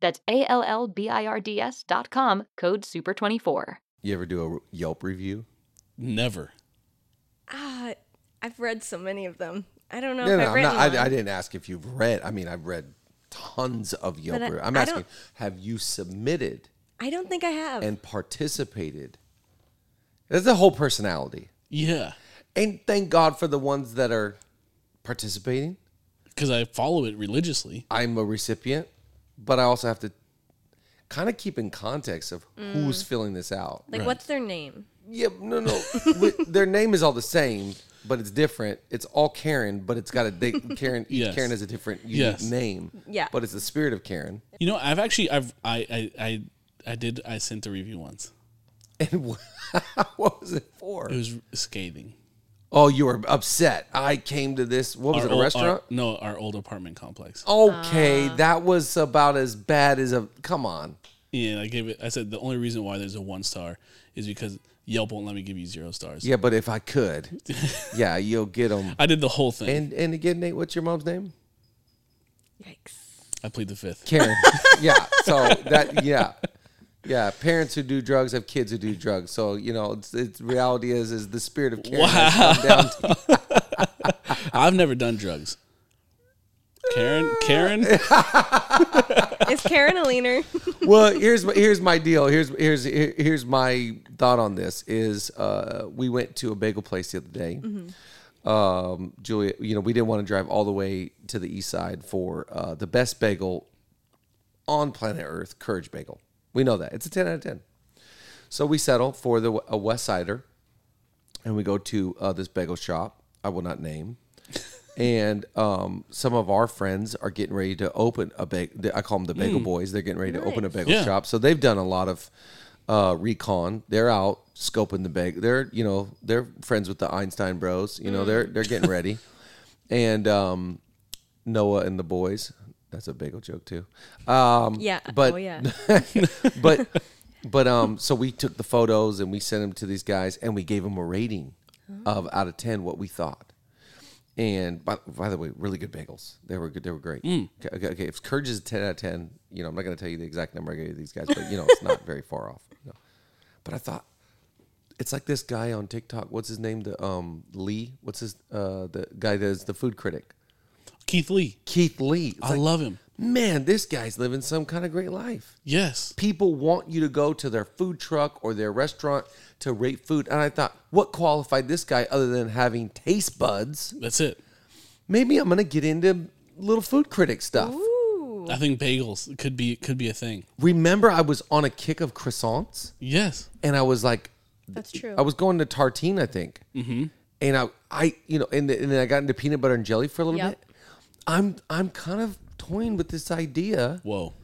That's A L L B I R D S dot com, code SUPER24. You ever do a Yelp review? Never. Ah, I've read so many of them. I don't know No, if no, I've I'm not. I, I didn't ask if you've read. I mean, I've read tons of Yelp. I- reviews. I'm I asking, have you submitted I don't think I have. and participated? There's a whole personality. Yeah. And thank God for the ones that are participating. Because I follow it religiously. I'm a recipient, but I also have to kind of keep in context of Mm. who's filling this out. like, what's their name? Yeah, no, no. Wi- Their name is all the same, but it's different. It's all Karen, but it's got a they, Karen. Each Yes. Karen has a different unique Yes. name. Yeah. but it's the spirit of Karen. You know, I've actually I've I I I, I did I sent a review once. And wh- what was it for? It was scathing. Oh, you were upset. I came to this. What was Our it? A old- restaurant? our- no, our old apartment complex. Okay, Ah. that was about as bad as a. Come on. And I gave it. I said the only reason why there's a one star is because Yelp won't let me give you zero stars. Yeah, but if I could, yeah, you'll get them. I did the whole thing. And and again, Nate, what's your mom's name? Yikes. I plead the fifth. Karen. yeah. So that yeah. Yeah, parents who do drugs have kids who do drugs. So you know, it's, it's reality is is the spirit of Karen has come down to I've never done drugs. Karen, Karen, Is Karen a leaner? well, here's my, here's my deal. Here's here's here- here's my thought on this. Is uh, we went to a bagel place the other day. Um, Julia, you know, we didn't want to drive all the way to the east side for uh, the best bagel on planet Earth, Courage Bagel. We know that it's a ten out of ten. So we settle for the a West Sider, and we go to uh, this bagel shop. I will not name. And um, some of our friends are getting ready to open a bagel. I call them the Bagel Boys. They're getting ready to open a bagel Yeah. shop. So they've done a lot of uh, recon. They're out scoping the bag. They're you know they're friends with the Einstein Bros. You know they're they're getting ready. And um, Noah and the boys. That's a bagel joke too. Um, Yeah. But oh, yeah. but but um so we took the photos and we sent them to these guys and we gave them a rating of out of 10 what we thought and by, by the way really good bagels they were good they were great okay, okay, okay if courage is a 10 out of 10 you know i'm not going to tell you the exact number i gave these guys but you know it's not very far off you know. but i thought it's like this guy on tiktok what's his name the um lee what's his uh the guy that's the food critic Keith Lee. keith lee It's I like, love him. man this guy's living some kind of great life Yes. people want you to go to their food truck or their restaurant to rate food. And I thought, what qualified this guy other than having taste buds? That's it. Maybe I'm gonna get into little food critic stuff. I think bagels could be could be a thing. Remember, I was on a kick of croissants, Yes. and I was like, That's true. I was going to tartine, I think, mm-hmm. and I, I, you know, and, and then I got into peanut butter and jelly for a little Yep. bit. I'm, I'm kind of toying with this idea Whoa.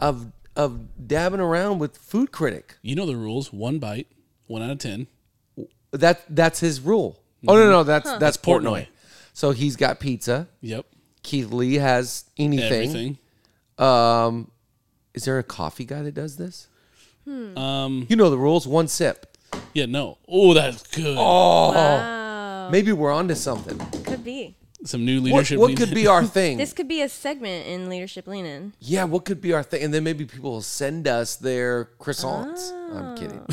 of of dabbing around with food critic. You know the rules. One bite. One out of ten. That that's his rule. Oh no, no, that's that's Portnoy. Portnoy. So he's got pizza. Yep. Keith Lee has anything. Everything. Um, is there a coffee guy that does this? Um. You know the rules. One sip. Yeah. No. Oh, that's good. wow. Maybe we're onto something. Could be. Some new leadership. what lead- could be our thing? This could be a segment in Leadership Lean In. yeah, what could be our thing? And then maybe people will send us their croissants. I'm kidding.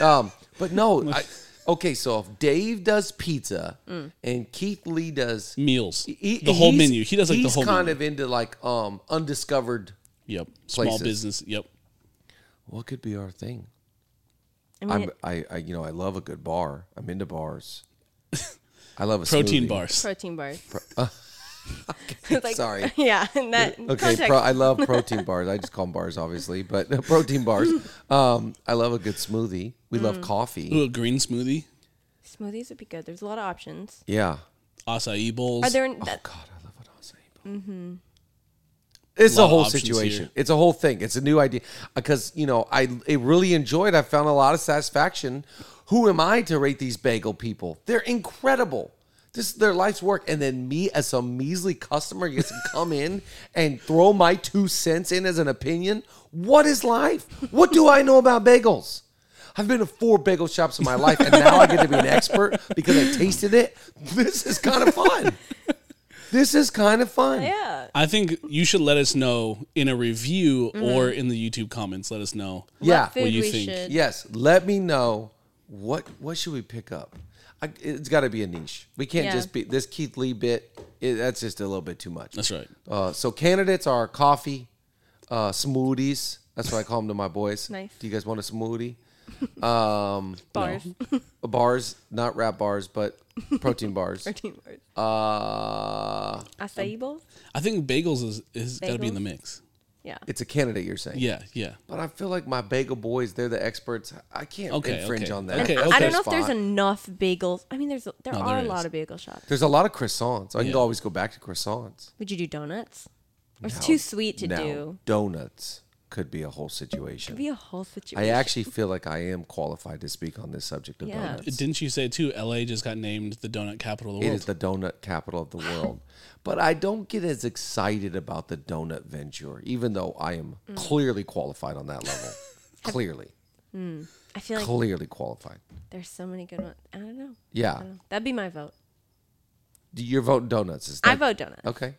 Oh. um, but no. I, okay, so if Dave does pizza and Keith Lee does meals? he- the whole menu. He does like the he's whole kind menu. of into like um undiscovered. Yep. Small places. business. Yep. What could be our thing? I mean, I'm, I, I, you know, I love a good bar. I'm into bars. I love a Protein smoothie. bars. protein bars. Like- Sorry. Yeah, in that Okay, pro, I love protein bars. I just call them bars, obviously, but protein bars. Um, I love a good smoothie. We Mm. love coffee. Ooh, a green smoothie, Smoothies would be good. There's a lot of options. Yeah. acai bowls. Are there? Oh that, God, I love an acai bowl. It's Lot a whole situation. here. It's a whole thing. It's a new idea because you know I, I really enjoyed. I found a lot of satisfaction. Who am I to rate these bagel people? They're incredible. This is their life's work, and then me as some measly customer gets to come in and throw my two cents in as an opinion. What is life? What do I know about bagels? I've been to four bagel shops in my life, and now I get to be an expert because I tasted it. This is kind of fun. This is kind of fun. yeah. I think you should let us know in a review Mm-hmm. or in the YouTube comments. Let us know. Yeah. What What you think? should. Yes, let me know what what should we pick up. I, it's got to be a niche. We can't Yeah. just be this Keith Lee bit. It, that's just a little bit too much. That's right. Uh, so candidates are coffee, uh, smoothies. That's what I call them to my boys. Nice. Do you guys want a smoothie? Um, Bars. bars, not wrap bars, but protein bars. Protein bars. Uh, Acai bowls. I think bagels is is got to be in the mix. Yeah. it's a candidate. You're saying. Yeah, yeah. But I feel like my bagel boys, they're the experts. I can't Okay, infringe okay. on that. Okay, I- okay. I don't know if there's Spot. enough bagels. I mean, there's there No, are there a lot is. of bagel shops. There's a lot of croissants. I can Yeah. always go back to croissants. Would you do donuts? Or it's Now- too sweet to now, do. Donuts could be a whole situation. Could be a whole situation. I actually feel like I am qualified to speak on this subject of Yeah. donuts. Didn't you say too? LA just got named the donut capital of the It world. is the donut capital of the world. But I don't get as excited about the donut venture, even though I am Mm. clearly qualified on that level. clearly. I feel like Clearly qualified. there's so many good ones. I don't know. Yeah. Don't know. That'd be my vote. Do you're voting donuts. Is I vote donuts. Okay.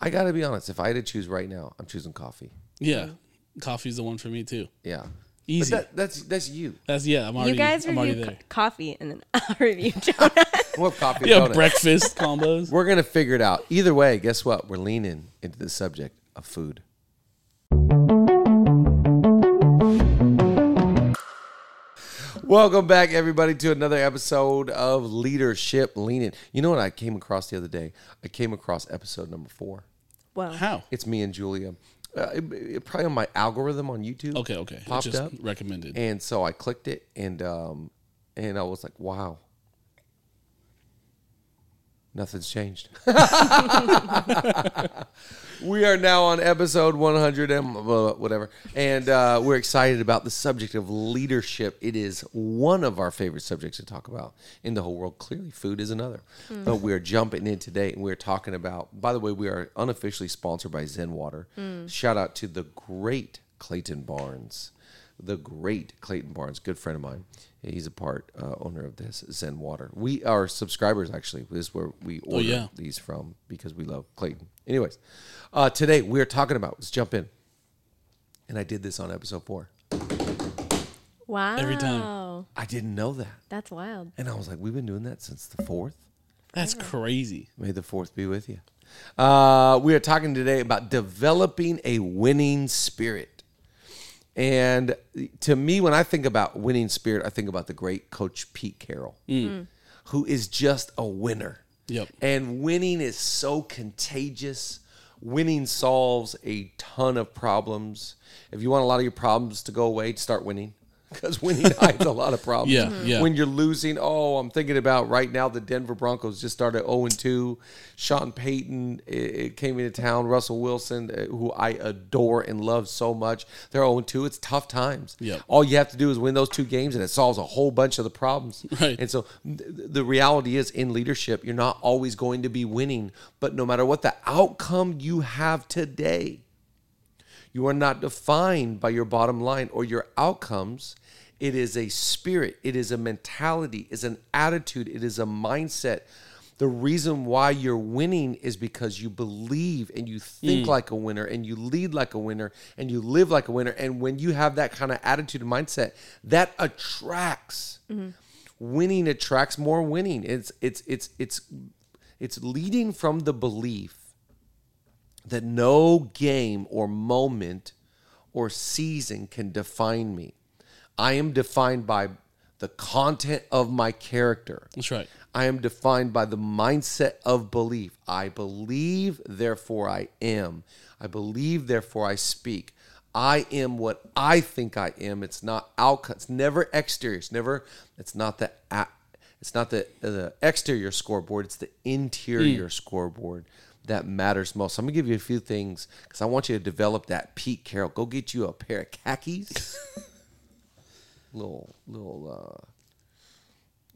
I got to be honest. If I had to choose right now, I'm choosing coffee. yeah, mm-hmm. coffee's the one for me too. Yeah. Easy. But that, that's that's you. That's yeah. I'm already. you guys I'm already review co- coffee and then I'll review donuts. What coffee? Yeah, donuts. breakfast combos. We're gonna figure it out. Either way, guess what? We're leaning into the subject of food. Welcome back, everybody, to another episode of Leadership Lean In. You know what I came across the other day? I came across episode number four. well, How? It's me and Julia. Uh, it, it- probably on my algorithm on YouTube. Okay, okay. It's Popped just up. recommended. And so I clicked it, and um, and I was like, wow, nothing's changed. we are now on episode 100 and whatever, and uh, we're excited about the subject of leadership. It is one of our favorite subjects to talk about in the whole world. Clearly, food is another. But we are jumping in today, and we're talking about. By the way, we are unofficially sponsored by Zen Water. Shout out to the great Clayton Barnes the great Clayton Barnes, good friend of mine. He's a part uh, owner of this Zen Water. We are subscribers actually. This is where we order yeah. these from because we love Clayton. Anyways, uh, today we are talking about. Let's jump in. And I did this on episode four. wow. Every time. I didn't know that, That's wild. and I was like, we've been doing that since the fourth. That's crazy. May the fourth be with you. Uh, we are talking today about developing a winning spirit. And to me, when I think about winning spirit, I think about the great coach Pete Carroll, mm. Mm. who is just a winner. Yep. And winning is so contagious. Winning solves a ton of problems. If you want a lot of your problems to go away, start winning. Because winning hides a lot of problems. Yeah, Mhm. yeah. When you're losing, oh, I'm thinking about right now the Denver Broncos just started 0 2. Sean Payton it, it came into town. Russell Wilson, uh, who I adore and love so much, they're 0 2. It's tough times. Yep. All you have to do is win those two games, and it solves a whole bunch of the problems. Right. And so th- the reality is in leadership, you're not always going to be winning, but no matter what the outcome you have today, you are not defined by your bottom line or your outcomes. It is a spirit, it is a mentality, it's an attitude, it is a mindset. The reason why you're winning is because you believe and you think mm. like a winner and you lead like a winner and you live like a winner. And when you have that kind of attitude and mindset, that attracts mm-hmm. winning attracts more winning. It's it's it's it's it's leading from the belief that no game or moment or season can define me. I am defined by the content of my character. That's right. I am defined by the mindset of belief. I believe, therefore I am. I believe, therefore I speak. I am what I think I am. It's not outcome. It's never exterior. It's never. It's not the. It's not the uh, the exterior scoreboard. It's the interior hmm. scoreboard that matters most. I'm gonna give you a few things because I want you to develop that Pete Carroll. Go get you a pair of khakis. little little. uh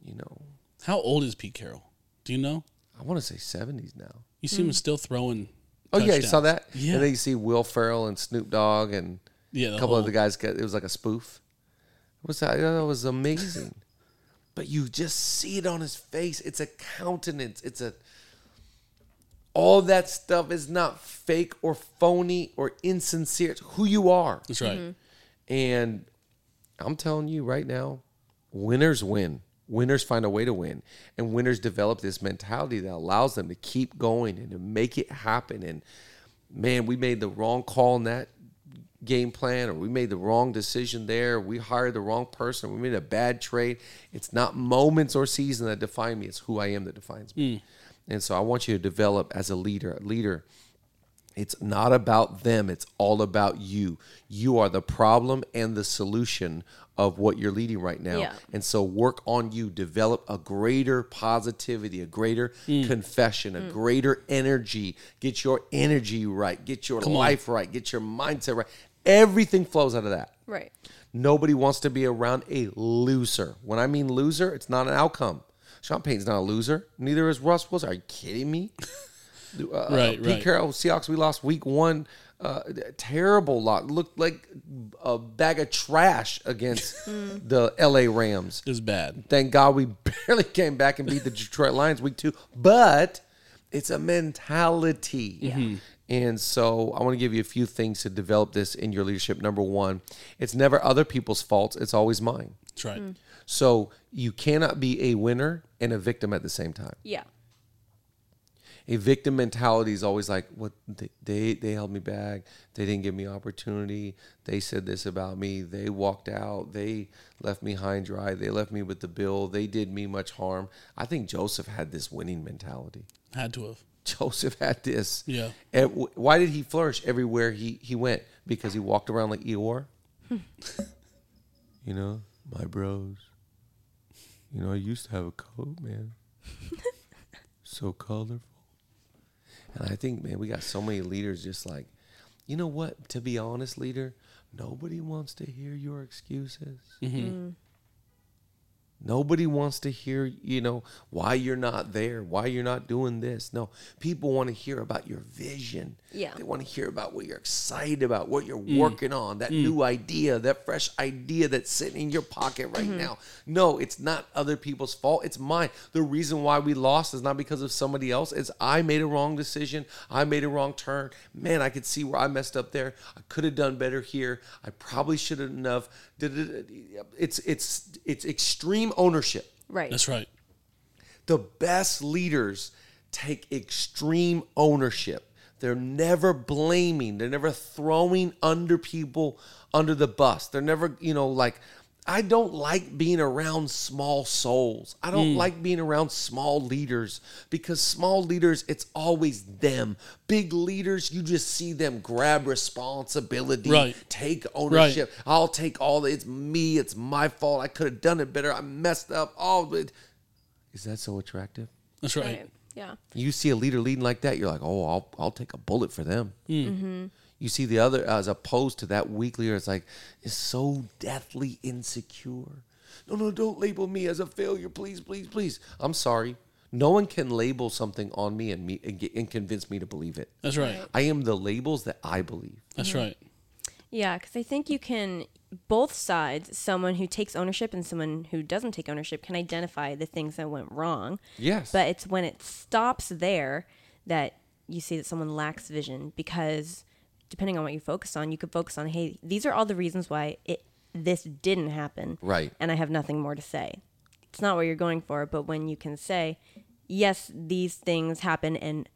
You know, How old is Pete Carroll? Do you know? I want to say 70s now. You see him hmm. still throwing. Oh yeah, you saw that? Yeah. And then you see Will Ferrell and Snoop Dogg and Yeah, a the couple of the guys. Got, it was like a spoof. It was uh, that was amazing. but you just see it on his face. It's a countenance. It's a all that stuff is not fake or phony or insincere. It's who you are. That's right. Mm-hmm. And I'm telling you right now, winners win. Winners find a way to win. And winners develop this mentality that allows them to keep going and to make it happen. And man, we made the wrong call in that game plan, or we made the wrong decision there, we hired the wrong person, we made a bad trade. It's not moments or season that define me, it's who I am that defines me. Mm. And so I want you to develop as a leader, a leader it's not about them, it's all about you. You are the problem and the solution of what you're leading right now. Yeah. And so work on you, develop a greater positivity, a greater mm. confession, a mm. greater energy. Get your energy right, get your life right, get your mindset right. Everything flows out of that. Right. Nobody wants to be around a loser. When I mean loser, it's not an outcome. Sean Payton's not a loser. Neither is Russ Wilson. Are you kidding me? Uh, Right, Pete right. Carroll, Seahawks, we lost week one. Uh, terrible lot. Looked like a bag of trash against the LA Rams. It was bad. Thank God we barely came back and beat the Detroit Lions week two. But it's a mentality. And so I want to give you a few things to develop this in your leadership. Number one, it's never other people's faults, it's always mine. That's right. So you cannot be a winner and a victim at the same time. Yeah. A victim mentality is always like, "What they, they they held me back. They didn't give me opportunity. They said this about me. They walked out. They left me high and dry. They left me with the bill. They did me much harm." I think Joseph had this winning mentality. Had to have. Joseph had this. Yeah. And why did he flourish everywhere he, he went? Because he walked around like Eeyore. you know, my bros. You know, I used to have a coat, man. so colorful. And I think, man, we got so many leaders just like, you know what? To be honest, leader, nobody wants to hear your excuses. Mm-hmm. Mm. Nobody wants to hear, you know, why you're not there, why you're not doing this. No, people want to hear about your vision. Yeah. They want to hear about what you're excited about, what you're mm. working on, that mm. new idea, that fresh idea that's sitting in your pocket right mm-hmm. now. No, it's not other people's fault. It's mine. The reason why we lost is not because of somebody else. It's I made a wrong decision. I made a wrong turn. Man, I could see where I messed up there. I could have done better here. I probably shouldn't have. It's it's it's extreme ownership Right. That's right. the best leaders take extreme ownership. They're never blaming. They're never throwing under people under the bus. They're never, you know, like I don't like being around small souls. I don't mm. like being around small leaders because small leaders, it's always them. Big leaders, you just see them grab responsibility, Right. take ownership. I'll take all the, it's me, it's my fault. I could have done it better. I messed up. All of it. Is that so attractive? That's right. Right. Yeah. You see a leader leading like that, you're like, oh, I'll I'll take a bullet for them. Mm. Mm-hmm. You see the other as opposed to that weak leader, it's like is so deathly insecure. No, no, don't label me as a failure, please, please, please. I'm sorry. No one can label something on me and me and, get, and convince me to believe it. That's right. I am the labels that I believe. That's mm-hmm. right. Yeah, because I think you can, both sides, someone who takes ownership and someone who doesn't take ownership, can identify the things that went wrong. Yes. But it's when it stops there that you see that someone lacks vision because depending on what you focus on, you could focus on, hey, these are all the reasons why it this didn't happen. Right. And I have nothing more to say. It's not what you're going for, but when you can say, yes, these things happen and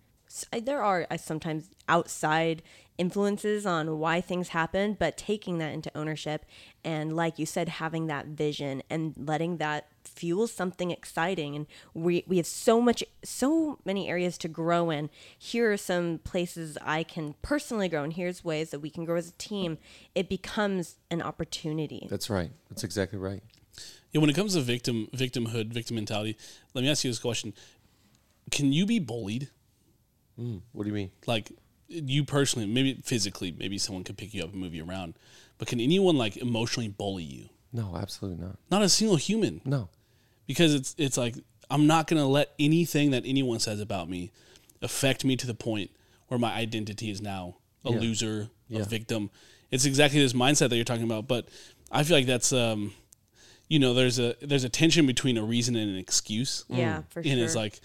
there are sometimes outside influences on why things happen, but taking that into ownership and, like you said, having that vision and letting that fuel something exciting. And we we have so much, so many areas to grow in. Here are some places I can personally grow, and here's ways that we can grow as a team. It becomes an opportunity. That's right. That's exactly right. Yeah, when it comes to victim victimhood, victim mentality, let me ask you this question: Can you be bullied? Mm, what do you mean? Like you personally, maybe physically, maybe someone could pick you up and move you around, but can anyone like emotionally bully you? No, absolutely not. Not a single human, No. because it's it's like I'm not gonna let anything that anyone says about me affect me to the point where my identity is now a Yeah. loser, a Yeah. victim. It's exactly this mindset that you're talking about, but I feel like that's um, you know, there's a there's a tension between a reason and an excuse. Yeah, for and sure. it's like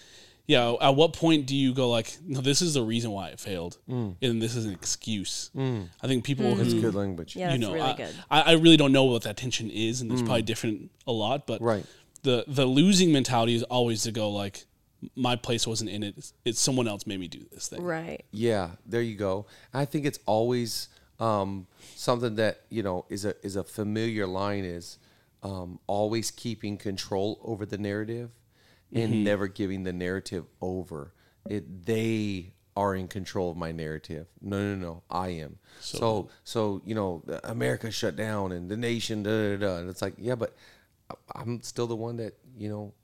yeah at what point do you go like no this is the reason why it failed and this is an excuse i think people That's who good language. yeah, you know really I, good. I, I really don't know what that tension is and it's probably different a lot but Right. the the losing mentality is always to go like my place wasn't in it it's, it's someone else made me do this thing Right. Yeah, there you go. I think it's always um, something that you know is a is a familiar line is um, always keeping control over the narrative and mm-hmm. never giving the narrative over. It they are in control of my narrative. No, no, no, I am. So, so, you know, America shut down and the nation, da da da. And it's like, yeah, but I'm still the one that you know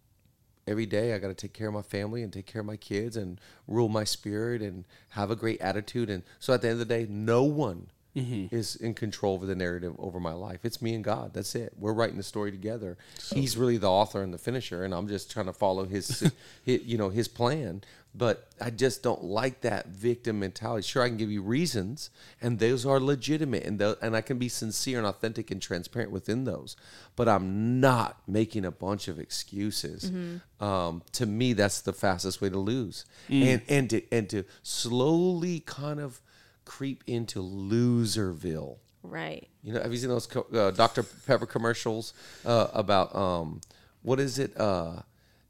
every day I got to take care of my family and take care of my kids and rule my spirit and have a great attitude. And so at the end of the day, no one Mm-hmm. is in control over the narrative over my life. It's me and God. That's it. We're writing the story together. He's really the author and the finisher, and I'm just trying to follow his, his you know, his plan. But I just don't like that victim mentality. Sure, I can give you reasons, and those are legitimate, and tho- and I can be sincere and authentic and transparent within those. But I'm not making a bunch of excuses. Mm-hmm. Um, to me, that's the fastest way to lose, mm. and and to and to slowly kind of creep into loserville. Right. You know, have you seen those co- uh, Dr. Pepper commercials uh, about um, what is it? Uh,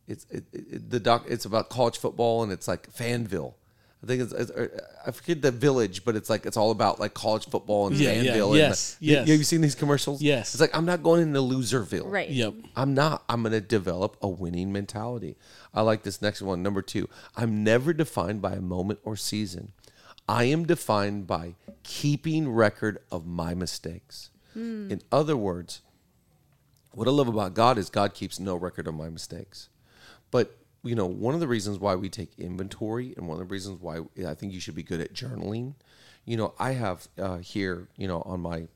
it's it, it, the doc. It's about college football, and it's like Fanville. I think it's, it's uh, I forget the village, but it's like it's all about like college football and Yeah, yeah, Fanville. and, yes, you- yes. Have you seen these commercials? Yes. It's like I'm not going into loserville. Right. yep I'm not. I'm going to develop a winning mentality. I like this next one. Number two, I'm never defined by a moment or season. I am defined by keeping record of my mistakes. In other words, what I love about God is God keeps no record of my mistakes. But you know, one of the reasons why we take inventory, and one of the reasons why I think you should be good at journaling. You know, I have uh, here, you know, on my,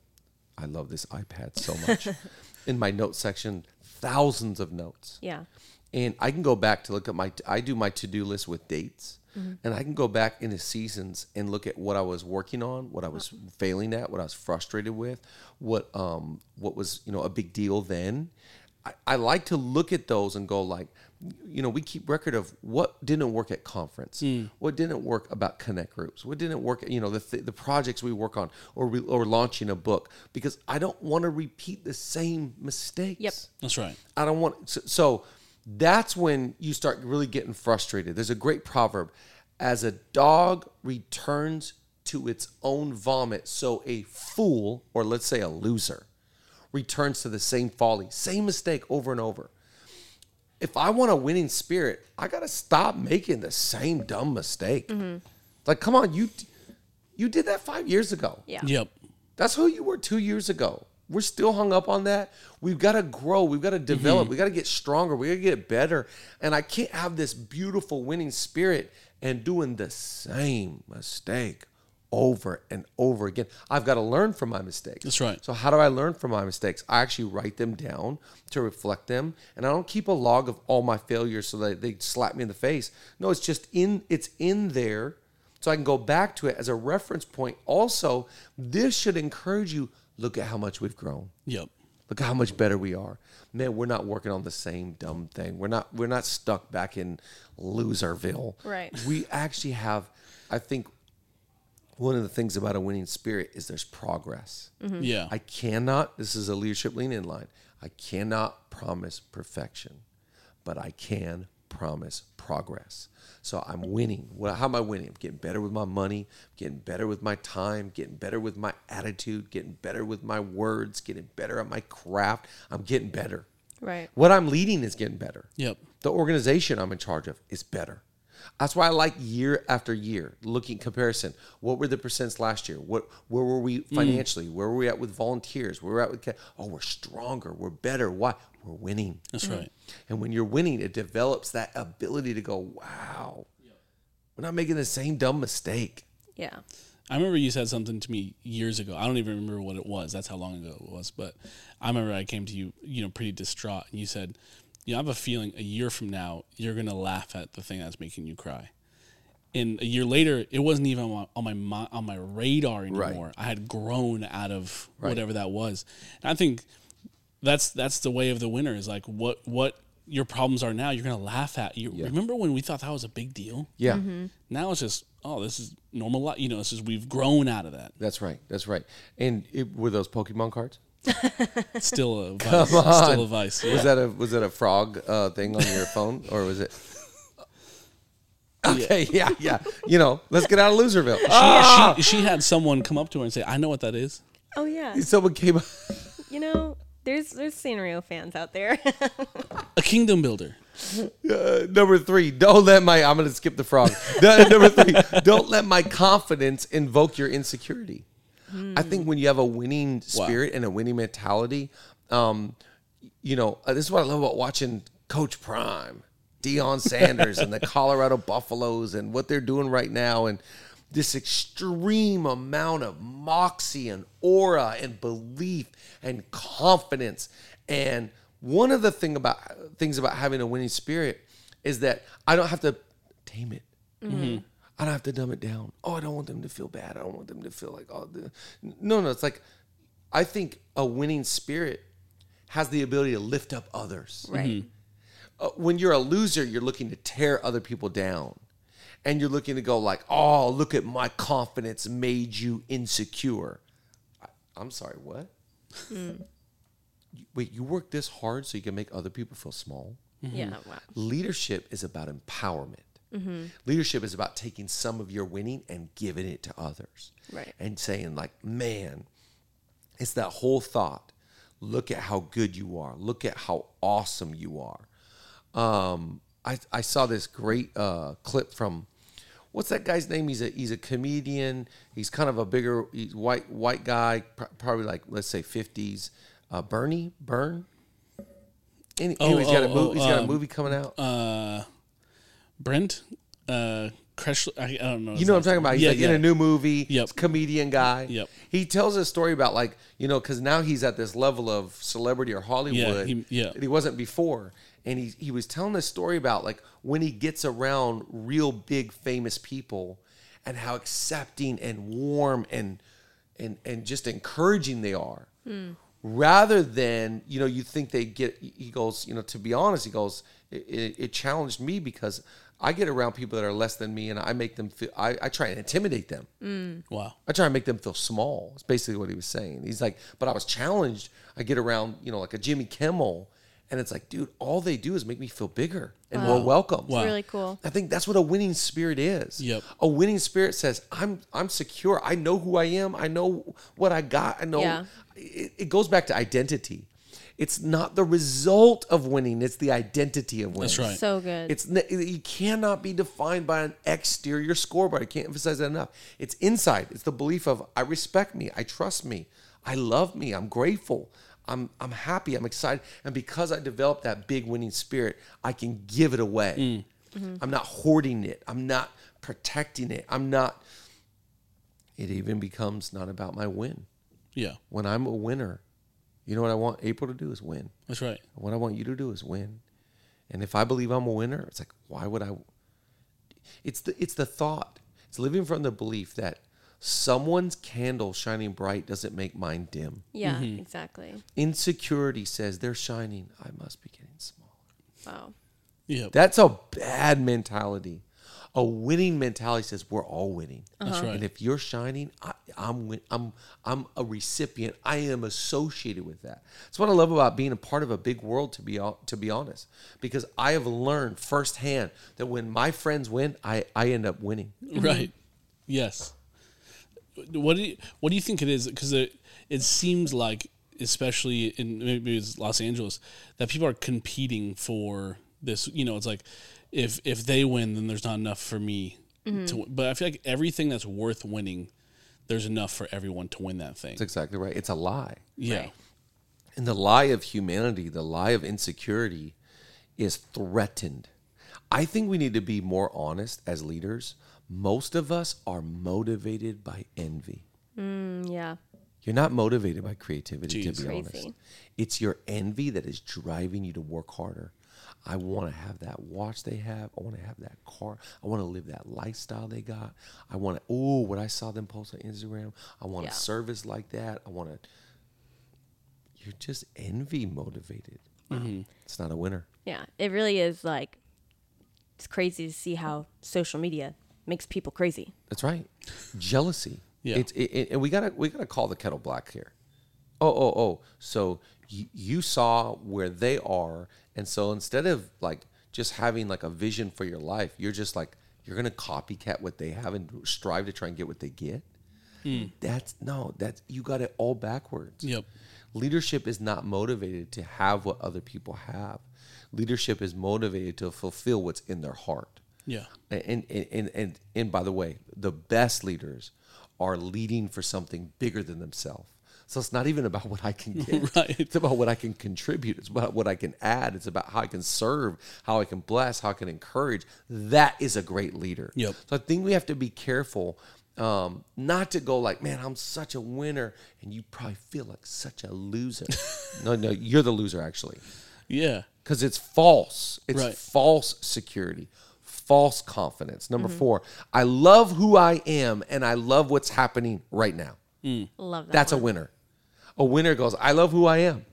I love this iPad so much. in my notes section, thousands of notes Yeah. and I can go back to look at my I do my to-do list with dates and I can go back into seasons and look at what I was working on, what I was failing at, what I was frustrated with, what um what was, you know, a big deal then. I, I like to look at those and go like, you know, we keep record of what didn't work at conference, what didn't work about connect groups, what didn't work, you know, the th- the projects we work on, or we, or launching a book, because I don't want to repeat the same mistakes. Yep. that's right I don't want so, so that's when you start really getting frustrated. There's a great proverb as a dog returns to its own vomit, so a fool or let's say a loser returns to the same folly, same mistake over and over. If I want a winning spirit, I got to stop making the same dumb mistake. Mm-hmm. Like come on, you you did that 5 years ago. Yeah. yep That's who you were two years ago. We're still hung up on that. We've got to grow. We've got to mm-hmm. develop. We got to get stronger. We got to get better. And I can't have this beautiful winning spirit and doing the same mistake over and over again. I've got to learn from my mistakes. That's right. So how do I learn from my mistakes? I actually write them down to reflect them, and I don't keep a log of all my failures so that they slap me in the face. No, it's just in it's in there so I can go back to it as a reference point. Also, this should encourage you look at how much we've grown. yep Look at how much better we are. Man, we're not working on the same dumb thing. We're not we're not stuck back in loserville. Right. We actually have I think one of the things about a winning spirit is there's progress. Mm-hmm. yeah I cannot, this is a leadership lean in line. I cannot promise perfection, but I can promise progress. So I'm winning. Well, how am I winning? I'm getting better with my money, getting better with my time, getting better with my attitude, getting better with my words, getting better at my craft. I'm getting better. Right. What I'm leading is getting better. Yep. The organization I'm in charge of is better. That's why I like year after year looking comparison. What were the percents last year? What where were we hmm. financially? Where were we at with volunteers? Where were we at with oh we're stronger, we're better. Why? We're winning. That's mm-hmm. right. And when you're winning, it develops that ability to go, wow, we're not making the same dumb mistake. Yeah. I remember you said something to me years ago. I don't even remember what it was. That's how long ago it was. But I remember I came to you, you know, pretty distraught, and you said, "You know, I have a feeling a year from now you're gonna laugh at the thing that's making you cry." And a year later, it wasn't even on my on my, on my radar anymore. Right. I had grown out of whatever that was. And I think that's that's the way of the winner is like what what your problems are now. You're gonna laugh at. You remember when we thought that was a big deal? Yeah. Mm-hmm. Now it's just, oh, this is normal. You know, this is we've grown out of that. That's right. That's right. And it, were those Pokemon cards? It's still a vice. Still a vice. Was that a was that a frog uh, thing on your phone or was it? Okay, yeah, yeah. You know, let's get out of Loserville. She, she, she had someone come up to her and say, "I know what that is." Oh yeah. Someone came. up. You know, there's there's Sanrio fans out there. A kingdom builder. Uh, number three, don't let my. I'm going to skip the frog. No, number three, don't let my confidence invoke your insecurity. I think when you have a winning spirit and a winning mentality, um, you know, uh, this is what I love about watching Coach Prime, Deion Sanders, and the Colorado Buffaloes, and what they're doing right now, and this extreme amount of moxie and aura and belief and confidence. And one of the thing about things about having a winning spirit is that I don't have to tame it. I don't have to dumb it down. Oh, I don't want them to feel bad. I don't want them to feel like oh, the, no, no. It's like I think a winning spirit has the ability to lift up others. right. Mm-hmm. Uh, when you're a loser, you're looking to tear other people down, and you're looking to go like, oh, look at my confidence made you insecure. I, I'm sorry, what? You- mm. Wait, you work this hard so you can make other people feel small? Yeah. Mm-hmm. Wow. Leadership is about empowerment. Leadership is about taking some of your winning and giving it to others. Right. And saying, like, man, it's that whole thought. Look at how good you are. Look at how awesome you are. Um, I, I saw this great uh, clip from what's that guy's name? He's a he's a comedian. He's kind of a bigger he's white white guy, pr- probably like let's say fifties. Uh, Bernie Byrne. Any, Oh, anyway, he's got a oh, movie. oh, he's got a um, movie coming out. Uh, Brent, uh, Kreschler. I, I don't know. You know what I'm talking about? He's yeah, like yeah. in a new movie. Yep. Comedian guy. Yep. He tells a story about like, you know, because now he's at this level of celebrity or Hollywood he- yeah. that he wasn't before. And he, he was telling this story about like when he gets around real big famous people and how accepting and warm and and and just encouraging they are. Rather than, you know, you think they get he goes, you know, to be honest, he goes, it, it, it challenged me because I get around people that are less than me and I make them feel I, I try and intimidate them. Mm. Wow. I try and make them feel small. It's basically what he was saying. He's like, but I was challenged. I get around, you know, like a Jimmy Kimmel, and it's like, dude, all they do is make me feel bigger and more welcome. Wow. Really cool. I think that's what a winning spirit is. Yep. A winning spirit says, I'm I'm secure. I know who I am. I know what I got. I know Yeah. it, it goes back to identity. It's not the result of winning, it's the identity of winning. That's right. So good. It's you cannot be defined by an exterior scoreboard. I can't emphasize that enough. It's inside. It's the belief of I respect me, I trust me, I love me, I'm grateful, I'm I'm happy, I'm excited, and because I developed that big winning spirit, I can give it away. Mm. Mm-hmm. I'm not hoarding it. I'm not protecting it. I'm not. It even becomes not about my win. Yeah, When I'm a winner, you know what I want April to do is win. that's right. What I want you to do is win. And if I believe I'm a winner, it's like, why would I? It's the it's the thought. It's living from the belief that someone's candle shining bright doesn't make mine dim. yeah. Mm-hmm. Exactly. Insecurity says they're shining. I must be getting smaller. Wow. Yeah, That's a bad mentality. A winning mentality says we're all winning. That's uh-huh. right. And if you're shining, I, I'm win- I'm I'm a recipient. I am associated with that. That's what I love about being a part of a big world. To be to be honest, because I have learned firsthand that when my friends win, I I end up winning. Right. Yes. What do you What do you think it is? Because it it seems like, especially in maybe it's Los Angeles, that people are competing for this. You know, it's like if if they win, then there's not enough for me to. win. But I feel like everything that's worth winning, there's enough for everyone to win that thing. That's exactly right. It's a lie. Yeah. Right. And the lie of humanity, the lie of insecurity is threatened. I think we need to be more honest as leaders. Most of us are motivated by envy. Mm, yeah. You're not motivated by creativity, Jeez. to be Crazy. honest. It's your envy that is driving you to work harder. I want to have that watch they have. I want to have that car. I want to live that lifestyle they got. I want to, oh, what I saw them post on Instagram. I want Yeah. a service like that. I want to. You're just envy motivated. Mm-hmm. It's not a winner. Yeah. It really is like, it's crazy to see how social media makes people crazy. That's right. Jealousy. Yeah. It's it, it- and we gotta we gotta call the kettle black here. Oh oh oh. So you, you saw where they are, and so instead of like just having like a vision for your life, you're just like you're gonna copycat what they have and strive to try and get what they get. Hmm. That's no. That's you got it all backwards. Yep. Leadership is not motivated to have what other people have. Leadership is motivated to fulfill what's in their heart. Yeah. And and, and and and by the way, the best leaders are leading for something bigger than themselves. So it's not even about what I can get. Right. It's about what I can contribute. It's about what I can add. It's about how I can serve, how I can bless, how I can encourage. That is a great leader. Yep. So I think we have to be careful um, not to go like, man, I'm such a winner, and you probably feel like such a loser. no, no, you're the loser actually Yeah. because it's false. It's Right. false security, false confidence. Number four, I love who I am and I love what's happening right now. Love that. That's a winner. A winner goes, I love who I am.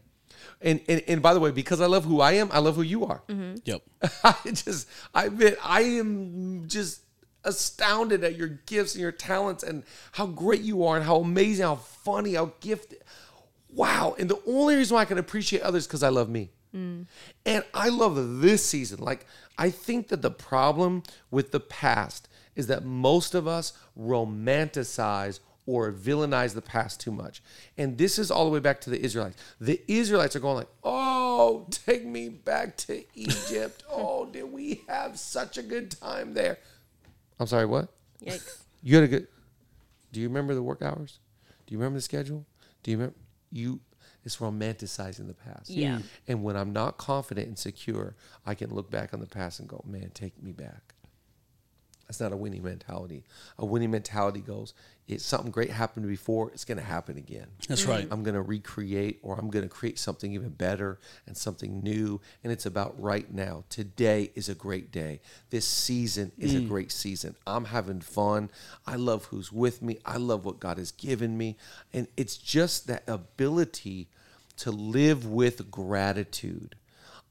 And, and, and by the way, because I love who I am, I love who you are. Mm-hmm. Yep. I just, I admit, I am just astounded at your gifts and your talents and how great you are and how amazing, how funny, how gifted. Wow. And the only reason why I can appreciate others because I love me. Mm. And I love this season. Like, I think that the problem with the past is that most of us romanticize or villainize the past too much. And this is all the way back to the Israelites. The Israelites are going like, "Oh, take me back to Egypt. oh, did we have such a good time there?" I'm sorry, what? Yikes. You had a good. Do you remember the work hours? Do you remember the schedule? Do you remember you? It's romanticizing the past. Yeah. And when I'm not confident and secure, I can look back on the past and go, "Man, take me back." That's not a winning mentality. A winning mentality goes, "It's something great happened before. It's going to happen again." That's right. I'm going to recreate or I'm going to create something even better and something new. And it's about right now. Today is a great day. This season is a mm. great season. I'm having fun. I love who's with me. I love what God has given me. And it's just that ability to live with gratitude.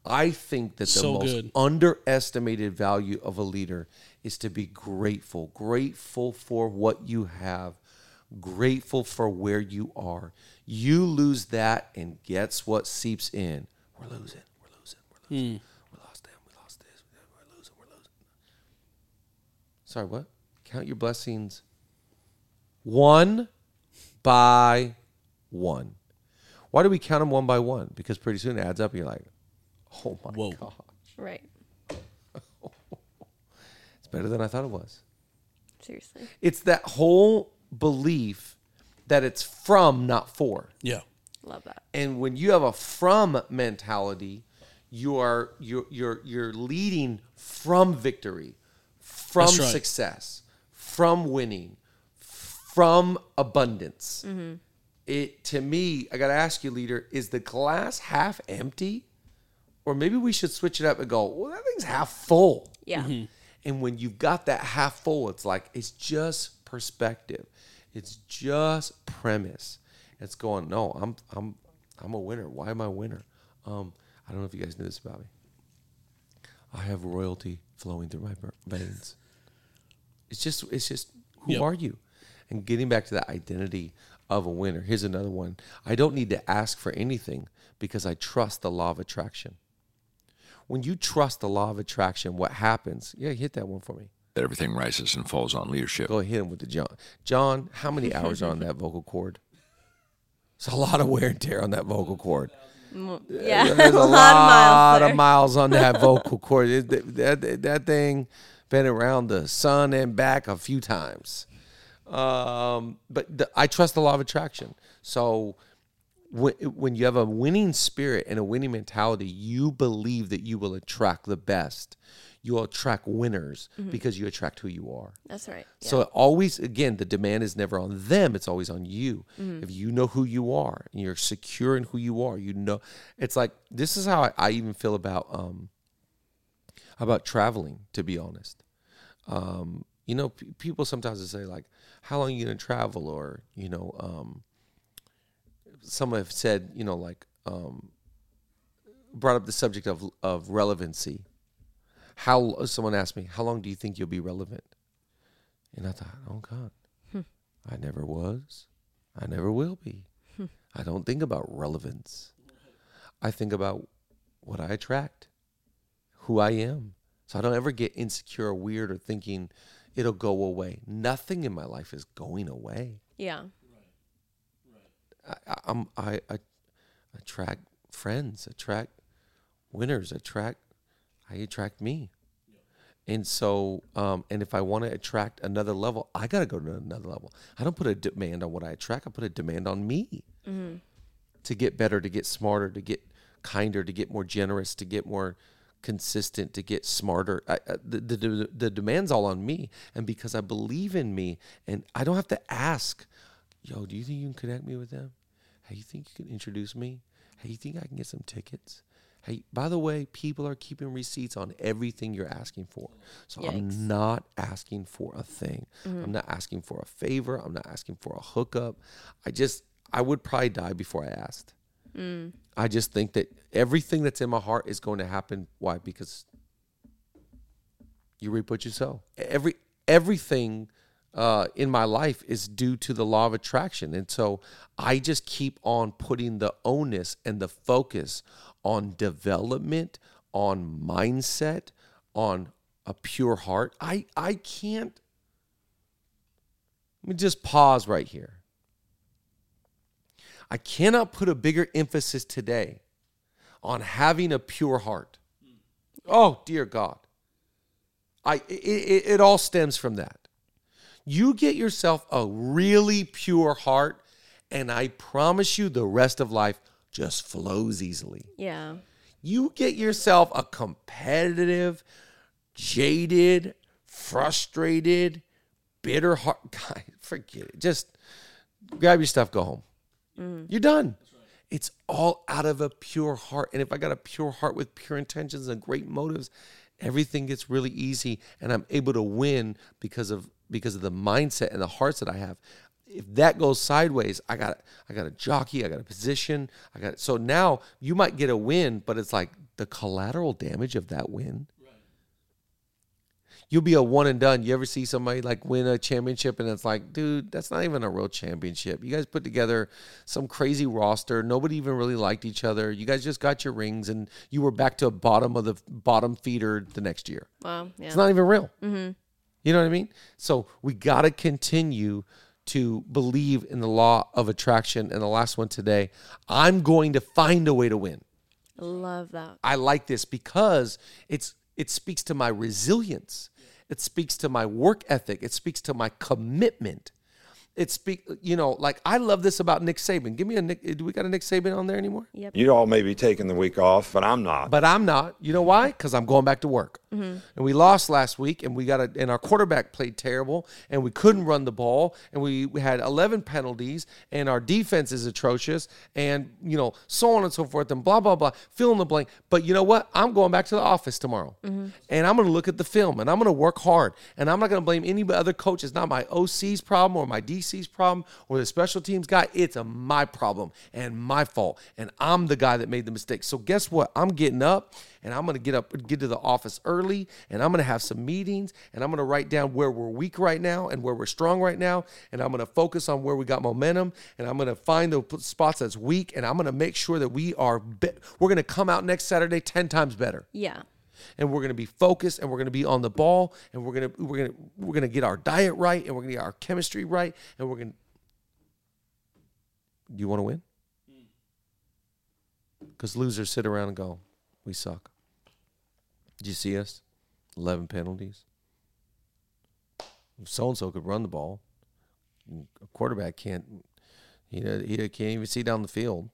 I think that the So most good. underestimated value of a leader is to be grateful, grateful for what you have, grateful for where you are. You lose that, and guess what seeps in? We're losing, we're losing, we're losing. Hmm. We lost them, we lost this, we're losing, we're losing. Sorry, what? Count your blessings one by one. Why do we count them one by one? Because pretty soon it adds up, and you're like, oh my Whoa. God. Right. It's better than I thought it was. Seriously. It's that whole belief that it's from, not for. Yeah. Love that. And when you have a from mentality, you are you're you're you're leading from victory, from right. success, from winning, from abundance. Mm-hmm. It to me, I got to ask you, leader, is the glass half empty, or maybe we should switch it up and go, well, that thing's half full. Yeah. Mm-hmm. And when you've got that half full, it's like it's just perspective. It's just premise. It's going, no, I'm I'm I'm a winner. Why am I a winner? Um, I don't know if you guys knew this about me. I have royalty flowing through my veins. It's just it's just who Yep. are you? And getting back to that identity of a winner. Here's another one. I don't need to ask for anything because I trust the law of attraction. When you trust the law of attraction, what happens? Yeah, hit that one for me. that everything rises and falls on leadership. Go hit him with the John. John, how many hours are on that vocal cord? It's a lot of wear and tear on that vocal cord. Yeah, There's a, a lot, lot of miles. of miles on that vocal cord. It- that, that, that thing been around the sun and back a few times. Um, but the, I trust the law of attraction. So when, when you have a winning spirit and a winning mentality, you believe that you will attract the best. You will attract winners because you attract who you are. That's right. Yeah. So it always, again, the demand is never on them; it's always on you. Mm-hmm. If you know who you are and you're secure in who you are, you know. It's like this is how I, I even feel about um about traveling. To be honest, um, you know, p- people sometimes say like, "How long are you gonna travel?" Or you know, um, some have said, you know, like um, brought up the subject of of relevancy. How someone asked me, "How long do you think you'll be relevant?" And I thought, oh God, I never was. I never will be. I don't think about relevance. I think about what I attract, who I am. So I don't ever get insecure or weird or thinking it'll go away. Nothing in my life is going away. yeah. I, I'm, I, I attract friends, attract winners, attract, I attract me. And so, um, and if I want to attract another level, I got to go to another level. I don't put a demand on what I attract. I put a demand on me to get better, to get smarter, to get kinder, to get more generous, to get more consistent, to get smarter. I, the, the, the demand's all on me. And because I believe in me and I don't have to ask, yo, do you think you can connect me with them? Hey, you think you can introduce me? Hey, you think I can get some tickets? Hey, by the way, people are keeping receipts on everything you're asking for. So Yikes. I'm not asking for a thing. Mm-hmm. I'm not asking for a favor. I'm not asking for a hookup. I just, I would probably die before I asked. Mm. I just think that everything that's in my heart is going to happen. Why? Because you reap what you sow. Every everything uh, in my life is due to the law of attraction, and so I just keep on putting the onus and the focus on development, on mindset, on a pure heart. I I can't. Let me just pause right here. I cannot put a bigger emphasis today on having a pure heart. Oh, dear God. I it, it, it all stems from that. You get yourself a really pure heart, and I promise you the rest of life just flows easily. Yeah. You get yourself a competitive, jaded, frustrated, bitter heart. God, forget it. Just grab your stuff, go home. Mm. You're done. It's all out of a pure heart. And if I got a pure heart with pure intentions and great motives, everything gets really easy and I'm able to win because of because of the mindset and the hearts that I have. If that goes sideways, I got I got a jockey, I got a position, I got so now you might get a win, but it's like the collateral damage of that win you'll be a one and done. You ever see somebody like win a championship and it's like, dude, that's not even a real championship. You guys put together some crazy roster. Nobody even really liked each other. You guys just got your rings and you were back to a bottom of the bottom feeder the next year. Wow. Yeah. It's not even real. Mm-hmm. You know what I mean? So we got to continue to believe in the law of attraction. And the last one today, I'm going to find a way to win. Love that. I like this because it's it speaks to my resilience. It speaks to my work ethic. It speaks to my commitment. It speak you know like I love this about Nick Saban. Give me a Nick. Do we got a Nick Saban on there anymore? Yep. You all may be taking the week off, but I'm not. But I'm not. You know why? Because I'm going back to work. Mm-hmm. And we lost last week, and we got a, and our quarterback played terrible, and we couldn't run the ball, and we, we had 11 penalties, and our defense is atrocious, and you know so on and so forth, and blah blah blah. Fill in the blank. But you know what? I'm going back to the office tomorrow, mm-hmm. and I'm going to look at the film, and I'm going to work hard, and I'm not going to blame any other coach. It's not my OC's problem or my DC DC's problem or the special teams guy. It's a my problem and my fault. And I'm the guy that made the mistake. So guess what? I'm getting up and I'm gonna get up get to the office early and I'm gonna have some meetings and I'm gonna write down where we're weak right now and where we're strong right now. And I'm gonna focus on where we got momentum and I'm gonna find the spots that's weak and I'm gonna make sure that we are be- we're gonna come out next Saturday 10 times better Yeah. And we're going to be focused and we're going to be on the ball and we're going to we're going to we're going to get our diet right and we're going to get our chemistry right and we're going to Do you want to win? Cuz losers sit around and go, "We suck." Did you see us? 11 penalties. So and so could run the ball. A quarterback can't he he can't even see down the field.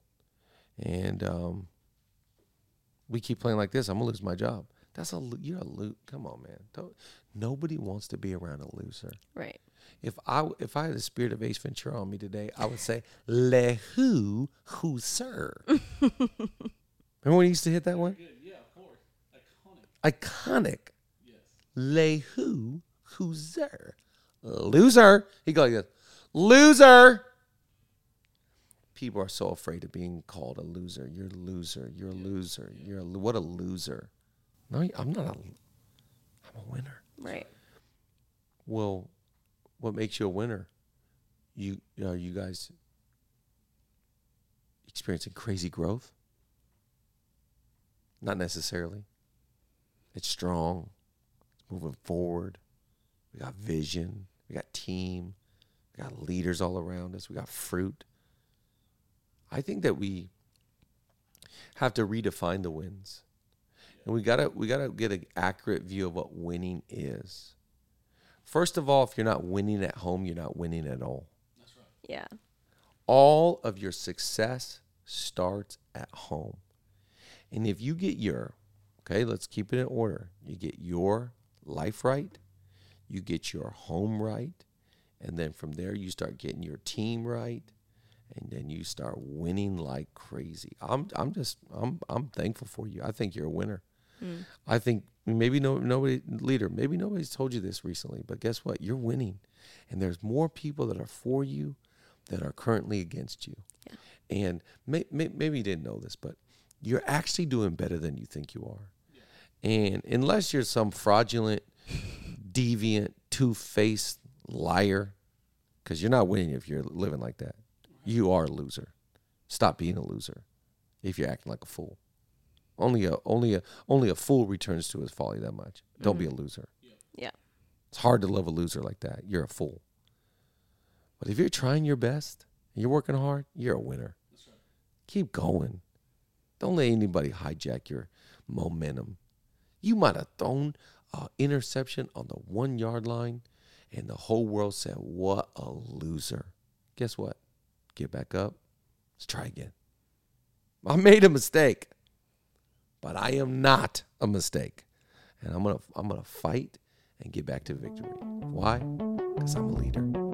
And um we keep playing like this, I'm gonna lose my job. That's a you're a lo- come on, man. Don't, nobody wants to be around a loser. Right. If I if I had the spirit of Ace Ventura on me today, I would say le who who sir. Remember when he used to hit that one? Yeah, of course. Iconic. Iconic. Yes. Le who who sir. Loser. He goes, like loser. People are so afraid of being called a loser. You're a loser. You're a loser. You're a lo- what a loser. No, I'm not a. I'm a winner. Right. Well, what makes you a winner? You are you guys experiencing crazy growth? Not necessarily. It's strong. It's moving forward. We got vision. We got team. We got leaders all around us. We got fruit. I think that we have to redefine the wins. And we gotta we gotta get an accurate view of what winning is. First of all, if you're not winning at home, you're not winning at all. That's right. Yeah. All of your success starts at home. And if you get your, okay, let's keep it in order. You get your life right, you get your home right, and then from there you start getting your team right, and then you start winning like crazy. I'm I'm just I'm I'm thankful for you. I think you're a winner. Hmm. I think maybe no nobody leader, maybe nobody's told you this recently, but guess what? You're winning. And there's more people that are for you that are currently against you. And may, may, maybe you didn't know this, but you're actually doing better than you think you are. And unless you're some fraudulent, deviant, two faced liar, because you're not winning if you're living like that. You are a loser. Stop being a loser if you're acting like a fool. Only a only a only a fool returns to his folly that much. Don't be a mm-hmm. loser. Yeah. It's hard to love a loser like that. You're a fool. But if you're trying your best and you're working hard, you're a winner. Keep going. Don't let anybody hijack your momentum. You might have thrown an interception on the one yard line, and the whole world said, What a loser. Guess what? Get back up. Let's try again. I made a mistake, but I am not a mistake. And I'm gonna I'm gonna fight and get back to victory. Why? Because I'm a leader.